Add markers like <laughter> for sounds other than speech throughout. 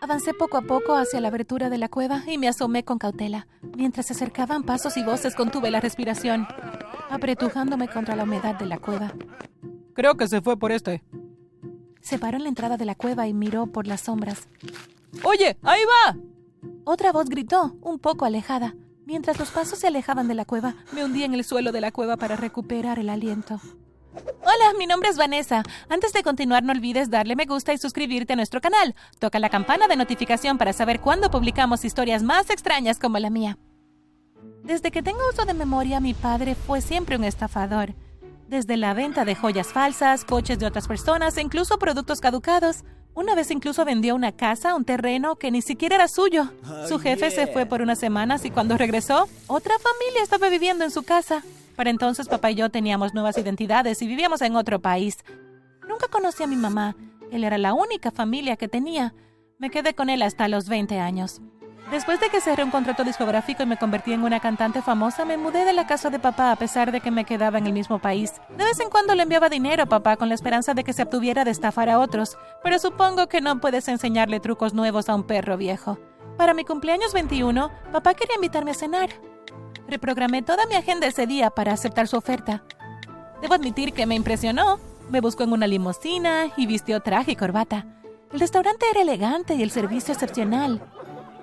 Avancé poco a poco hacia la abertura de la cueva y me asomé con cautela. Mientras se acercaban pasos y voces, contuve la respiración, apretujándome contra la humedad de la cueva. Creo que se fue por este. Se paró en la entrada de la cueva y miró por las sombras. ¡Oye! ¡Ahí va! Otra voz gritó, un poco alejada. Mientras los pasos se alejaban de la cueva, me hundí en el suelo de la cueva para recuperar el aliento. Hola, mi nombre es Vanessa. Antes de continuar, no olvides darle me gusta y suscribirte a nuestro canal. Toca la campana de notificación para saber cuándo publicamos historias más extrañas como la mía. Desde que tengo uso de memoria, mi padre fue siempre un estafador. Desde la venta de joyas falsas, coches de otras personas e incluso productos caducados. Una vez incluso vendió una casa, un terreno que ni siquiera era suyo. Su jefe se fue por unas semanas y cuando regresó, otra familia estaba viviendo en su casa. Para entonces papá y yo teníamos nuevas identidades y vivíamos en otro país. Nunca conocí a mi mamá. Él era la única familia que tenía. Me quedé con él hasta los 20 años. Después de que cerré un contrato discográfico y me convertí en una cantante famosa, me mudé de la casa de papá a pesar de que me quedaba en el mismo país. De vez en cuando le enviaba dinero a papá con la esperanza de que se obtuviera de estafar a otros, pero supongo que no puedes enseñarle trucos nuevos a un perro viejo. Para mi cumpleaños 21, papá quería invitarme a cenar. Reprogramé toda mi agenda ese día para aceptar su oferta. Debo admitir que me impresionó. Me buscó en una limusina y vistió traje y corbata. El restaurante era elegante y el servicio excepcional.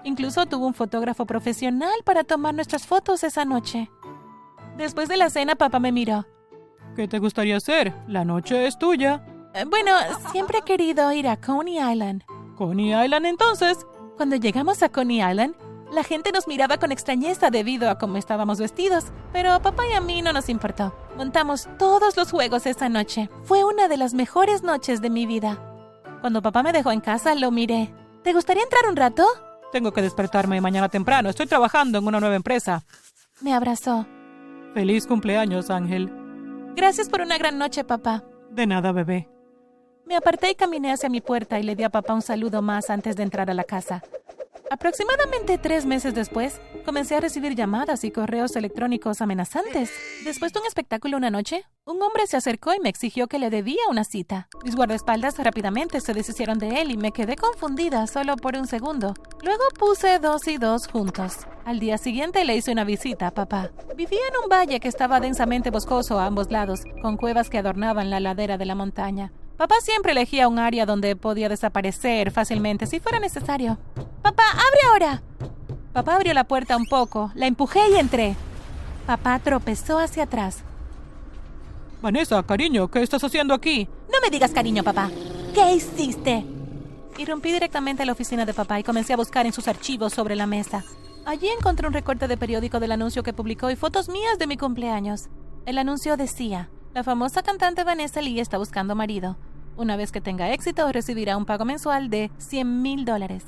Incluso tuvo un fotógrafo profesional para tomar nuestras fotos esa noche. Después de la cena, papá me miró. ¿Qué te gustaría hacer? La noche es tuya. Eh, Bueno, siempre he querido ir a Coney Island. Coney Island entonces. Cuando llegamos a Coney Island, la gente nos miraba con extrañeza debido a cómo estábamos vestidos, pero a papá y a mí no nos importó. Montamos todos los juegos esa noche. Fue una de las mejores noches de mi vida. Cuando papá me dejó en casa, lo miré. ¿Te gustaría entrar un rato? Tengo que despertarme mañana temprano. Estoy trabajando en una nueva empresa. Me abrazó. Feliz cumpleaños, Ángel. Gracias por una gran noche, papá. De nada, bebé. Me aparté y caminé hacia mi puerta y le di a papá un saludo más antes de entrar a la casa. Aproximadamente tres meses después, comencé a recibir llamadas y correos electrónicos amenazantes. Después de un espectáculo una noche, un hombre se acercó y me exigió que le debía una cita. Mis guardaespaldas rápidamente se deshicieron de él y me quedé confundida solo por un segundo. Luego puse dos y dos juntos. Al día siguiente le hice una visita a papá. Vivía en un valle que estaba densamente boscoso a ambos lados, con cuevas que adornaban la ladera de la montaña. Papá siempre elegía un área donde podía desaparecer fácilmente si fuera necesario. Papá, abre ahora. Papá abrió la puerta un poco, la empujé y entré. Papá tropezó hacia atrás. Vanessa, cariño, ¿qué estás haciendo aquí? No me digas cariño, papá. ¿Qué hiciste? Irrumpí directamente a la oficina de papá y comencé a buscar en sus archivos sobre la mesa. Allí encontré un recorte de periódico del anuncio que publicó y fotos mías de mi cumpleaños. El anuncio decía, la famosa cantante Vanessa Lee está buscando marido. Una vez que tenga éxito, recibirá un pago mensual de 100 mil dólares.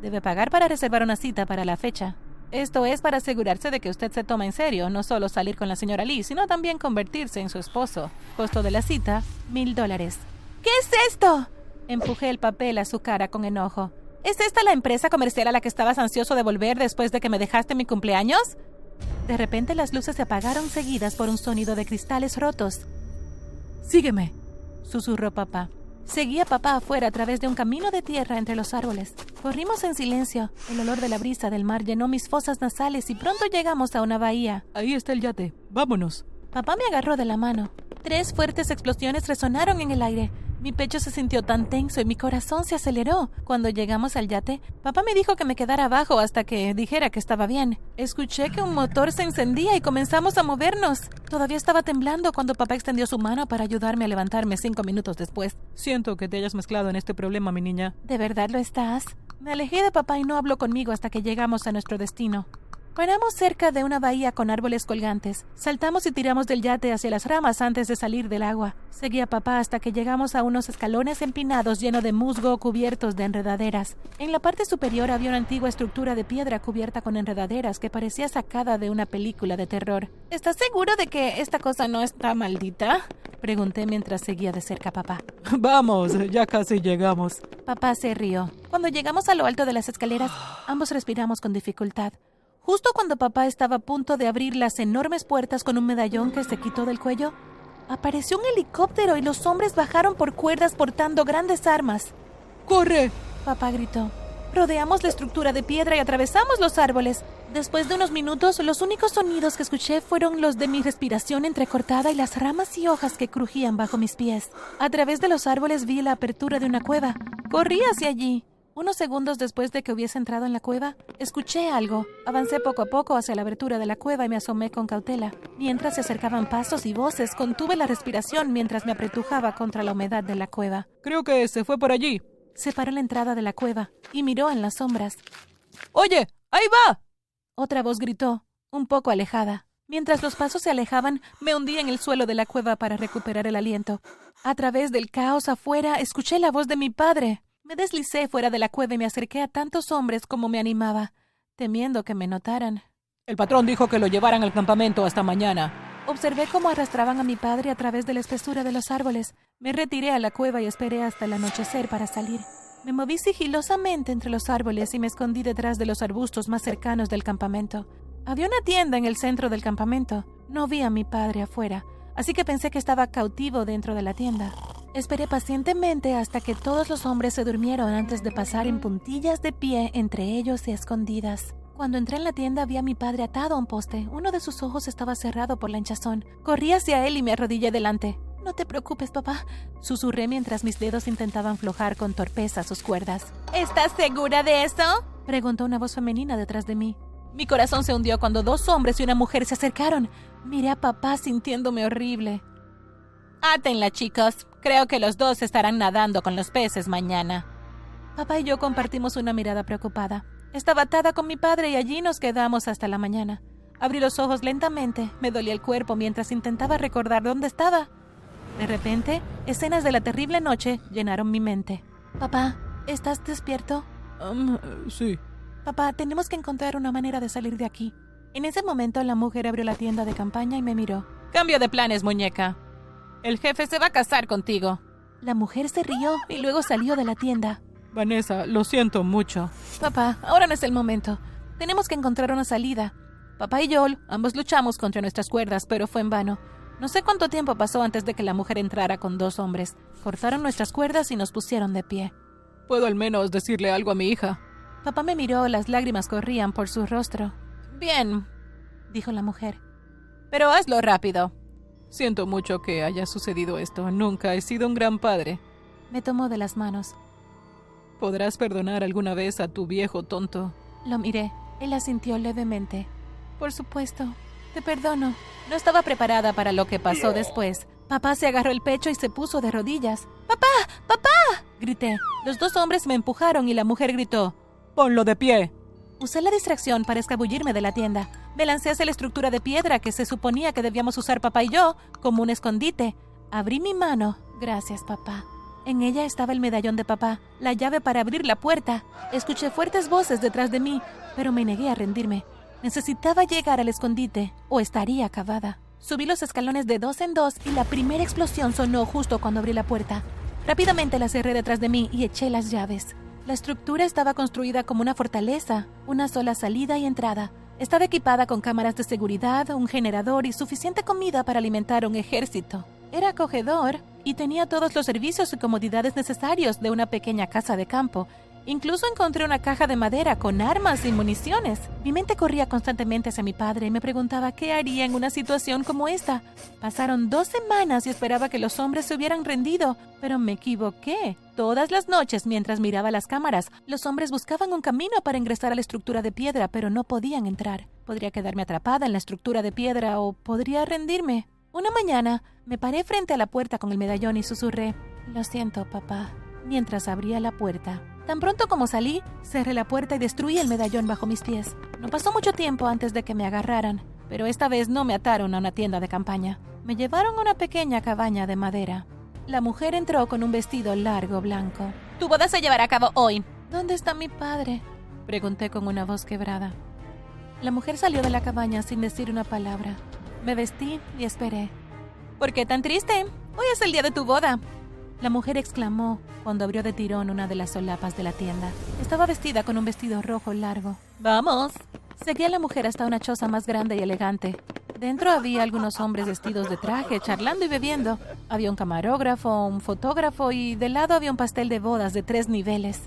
Debe pagar para reservar una cita para la fecha. Esto es para asegurarse de que usted se toma en serio, no solo salir con la señora Lee, sino también convertirse en su esposo. Costo de la cita, mil dólares. ¿Qué es esto? Empujé el papel a su cara con enojo. ¿Es esta la empresa comercial a la que estabas ansioso de volver después de que me dejaste mi cumpleaños? De repente las luces se apagaron seguidas por un sonido de cristales rotos. Sígueme, susurró papá. Seguí a papá afuera a través de un camino de tierra entre los árboles. Corrimos en silencio. El olor de la brisa del mar llenó mis fosas nasales y pronto llegamos a una bahía. Ahí está el yate. Vámonos. Papá me agarró de la mano. Tres fuertes explosiones resonaron en el aire. Mi pecho se sintió tan tenso y mi corazón se aceleró. Cuando llegamos al yate, papá me dijo que me quedara abajo hasta que dijera que estaba bien. Escuché que un motor se encendía y comenzamos a movernos. Todavía estaba temblando cuando papá extendió su mano para ayudarme a levantarme cinco minutos después. Siento que te hayas mezclado en este problema, mi niña. ¿De verdad lo estás? Me alejé de papá y no habló conmigo hasta que llegamos a nuestro destino. Paramos cerca de una bahía con árboles colgantes. Saltamos y tiramos del yate hacia las ramas antes de salir del agua. Seguí a papá hasta que llegamos a unos escalones empinados llenos de musgo cubiertos de enredaderas. En la parte superior había una antigua estructura de piedra cubierta con enredaderas que parecía sacada de una película de terror. ¿Estás seguro de que esta cosa no está maldita? Pregunté mientras seguía de cerca a papá. <laughs> Vamos, ya casi llegamos. Papá se rió. Cuando llegamos a lo alto de las escaleras, ambos respiramos con dificultad. Justo cuando papá estaba a punto de abrir las enormes puertas con un medallón que se quitó del cuello, apareció un helicóptero y los hombres bajaron por cuerdas portando grandes armas. ¡Corre! Papá gritó. Rodeamos la estructura de piedra y atravesamos los árboles. Después de unos minutos, los únicos sonidos que escuché fueron los de mi respiración entrecortada y las ramas y hojas que crujían bajo mis pies. A través de los árboles vi la apertura de una cueva. Corrí hacia allí. Unos segundos después de que hubiese entrado en la cueva, escuché algo. Avancé poco a poco hacia la abertura de la cueva y me asomé con cautela. Mientras se acercaban pasos y voces, contuve la respiración mientras me apretujaba contra la humedad de la cueva. Creo que se fue por allí. Se paró en la entrada de la cueva y miró en las sombras. ¡Oye! ¡Ahí va! Otra voz gritó, un poco alejada. Mientras los pasos se alejaban, me hundí en el suelo de la cueva para recuperar el aliento. A través del caos afuera, escuché la voz de mi padre. Me deslicé fuera de la cueva y me acerqué a tantos hombres como me animaba, temiendo que me notaran. El patrón dijo que lo llevaran al campamento hasta mañana. Observé cómo arrastraban a mi padre a través de la espesura de los árboles. Me retiré a la cueva y esperé hasta el anochecer para salir. Me moví sigilosamente entre los árboles y me escondí detrás de los arbustos más cercanos del campamento. Había una tienda en el centro del campamento. No vi a mi padre afuera, así que pensé que estaba cautivo dentro de la tienda. Esperé pacientemente hasta que todos los hombres se durmieron antes de pasar en puntillas de pie entre ellos y escondidas. Cuando entré en la tienda vi a mi padre atado a un poste. Uno de sus ojos estaba cerrado por la hinchazón. Corrí hacia él y me arrodillé delante. No te preocupes, papá, susurré mientras mis dedos intentaban flojar con torpeza sus cuerdas. ¿Estás segura de eso? preguntó una voz femenina detrás de mí. Mi corazón se hundió cuando dos hombres y una mujer se acercaron. Miré a papá sintiéndome horrible. Átenla, chicos. Creo que los dos estarán nadando con los peces mañana. Papá y yo compartimos una mirada preocupada. Estaba atada con mi padre y allí nos quedamos hasta la mañana. Abrí los ojos lentamente, me dolía el cuerpo mientras intentaba recordar dónde estaba. De repente, escenas de la terrible noche llenaron mi mente. Papá, ¿estás despierto? Um, sí. Papá, tenemos que encontrar una manera de salir de aquí. En ese momento la mujer abrió la tienda de campaña y me miró. Cambio de planes, muñeca. El jefe se va a casar contigo. La mujer se rió y luego salió de la tienda. Vanessa, lo siento mucho. Papá, ahora no es el momento. Tenemos que encontrar una salida. Papá y Joel, ambos luchamos contra nuestras cuerdas, pero fue en vano. No sé cuánto tiempo pasó antes de que la mujer entrara con dos hombres. Cortaron nuestras cuerdas y nos pusieron de pie. ¿Puedo al menos decirle algo a mi hija? Papá me miró, las lágrimas corrían por su rostro. Bien, dijo la mujer. Pero hazlo rápido. Siento mucho que haya sucedido esto. Nunca he sido un gran padre. Me tomó de las manos. ¿Podrás perdonar alguna vez a tu viejo tonto? Lo miré. Él asintió levemente. Por supuesto. Te perdono. No estaba preparada para lo que pasó después. Papá se agarró el pecho y se puso de rodillas. ¡Papá! ¡Papá! grité. Los dos hombres me empujaron y la mujer gritó. Ponlo de pie. Usé la distracción para escabullirme de la tienda. Me lancé hacia la estructura de piedra que se suponía que debíamos usar papá y yo como un escondite. Abrí mi mano. Gracias, papá. En ella estaba el medallón de papá, la llave para abrir la puerta. Escuché fuertes voces detrás de mí, pero me negué a rendirme. Necesitaba llegar al escondite o estaría acabada. Subí los escalones de dos en dos y la primera explosión sonó justo cuando abrí la puerta. Rápidamente la cerré detrás de mí y eché las llaves. La estructura estaba construida como una fortaleza, una sola salida y entrada. Estaba equipada con cámaras de seguridad, un generador y suficiente comida para alimentar un ejército. Era acogedor y tenía todos los servicios y comodidades necesarios de una pequeña casa de campo. Incluso encontré una caja de madera con armas y municiones. Mi mente corría constantemente hacia mi padre y me preguntaba qué haría en una situación como esta. Pasaron dos semanas y esperaba que los hombres se hubieran rendido, pero me equivoqué. Todas las noches, mientras miraba las cámaras, los hombres buscaban un camino para ingresar a la estructura de piedra, pero no podían entrar. Podría quedarme atrapada en la estructura de piedra o podría rendirme. Una mañana, me paré frente a la puerta con el medallón y susurré, Lo siento, papá, mientras abría la puerta. Tan pronto como salí, cerré la puerta y destruí el medallón bajo mis pies. No pasó mucho tiempo antes de que me agarraran, pero esta vez no me ataron a una tienda de campaña. Me llevaron a una pequeña cabaña de madera. La mujer entró con un vestido largo blanco. Tu boda se llevará a cabo hoy. ¿Dónde está mi padre? Pregunté con una voz quebrada. La mujer salió de la cabaña sin decir una palabra. Me vestí y esperé. ¿Por qué tan triste? Hoy es el día de tu boda. La mujer exclamó cuando abrió de tirón una de las solapas de la tienda. Estaba vestida con un vestido rojo largo. ¡Vamos! Seguí a la mujer hasta una choza más grande y elegante. Dentro había algunos hombres vestidos de traje, charlando y bebiendo. Había un camarógrafo, un fotógrafo y de lado había un pastel de bodas de tres niveles.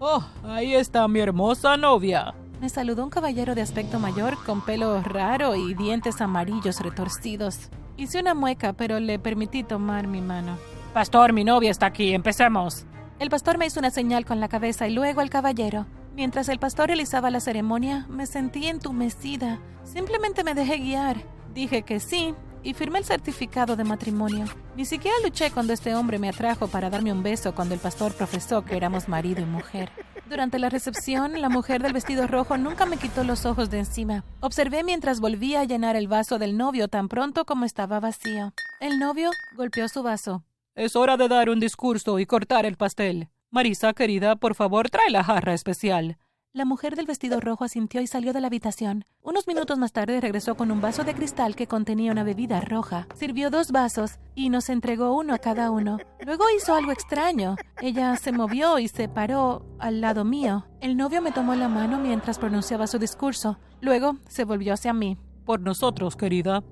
Oh, ahí está mi hermosa novia. Me saludó un caballero de aspecto mayor con pelo raro y dientes amarillos retorcidos. Hice una mueca, pero le permití tomar mi mano. Pastor, mi novia está aquí, empecemos. El pastor me hizo una señal con la cabeza y luego el caballero. Mientras el pastor realizaba la ceremonia, me sentí entumecida. Simplemente me dejé guiar. Dije que sí y firmé el certificado de matrimonio. Ni siquiera luché cuando este hombre me atrajo para darme un beso cuando el pastor profesó que éramos marido y mujer. Durante la recepción, la mujer del vestido rojo nunca me quitó los ojos de encima. Observé mientras volvía a llenar el vaso del novio tan pronto como estaba vacío. El novio golpeó su vaso. Es hora de dar un discurso y cortar el pastel. Marisa, querida, por favor, trae la jarra especial. La mujer del vestido rojo asintió y salió de la habitación. Unos minutos más tarde regresó con un vaso de cristal que contenía una bebida roja. Sirvió dos vasos y nos entregó uno a cada uno. Luego hizo algo extraño. Ella se movió y se paró al lado mío. El novio me tomó la mano mientras pronunciaba su discurso. Luego se volvió hacia mí. Por nosotros, querida.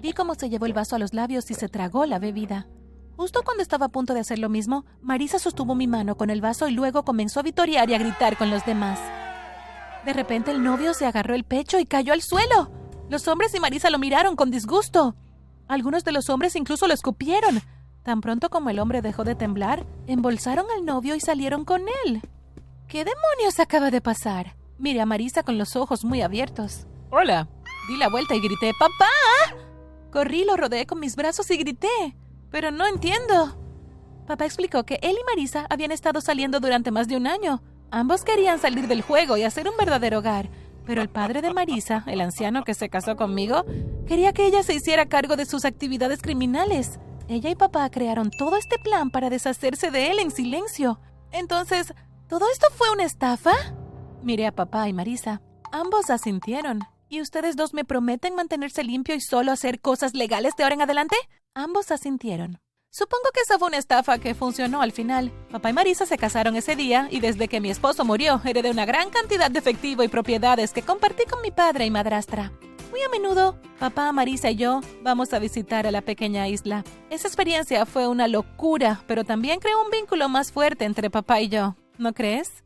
Vi cómo se llevó el vaso a los labios y se tragó la bebida. Justo cuando estaba a punto de hacer lo mismo, Marisa sostuvo mi mano con el vaso y luego comenzó a vitorear y a gritar con los demás. De repente el novio se agarró el pecho y cayó al suelo. Los hombres y Marisa lo miraron con disgusto. Algunos de los hombres incluso lo escupieron. Tan pronto como el hombre dejó de temblar, embolsaron al novio y salieron con él. ¿Qué demonios acaba de pasar? Miré a Marisa con los ojos muy abiertos. Hola. Di la vuelta y grité, ¡Papá! Corrí, lo rodeé con mis brazos y grité. Pero no entiendo. Papá explicó que él y Marisa habían estado saliendo durante más de un año. Ambos querían salir del juego y hacer un verdadero hogar, pero el padre de Marisa, el anciano que se casó conmigo, quería que ella se hiciera cargo de sus actividades criminales. Ella y papá crearon todo este plan para deshacerse de él en silencio. Entonces, ¿todo esto fue una estafa? Miré a papá y Marisa. Ambos asintieron. ¿Y ustedes dos me prometen mantenerse limpio y solo hacer cosas legales de ahora en adelante? Ambos asintieron. Supongo que esa fue una estafa que funcionó al final. Papá y Marisa se casaron ese día y desde que mi esposo murió heredé una gran cantidad de efectivo y propiedades que compartí con mi padre y madrastra. Muy a menudo, papá, Marisa y yo vamos a visitar a la pequeña isla. Esa experiencia fue una locura, pero también creó un vínculo más fuerte entre papá y yo. ¿No crees?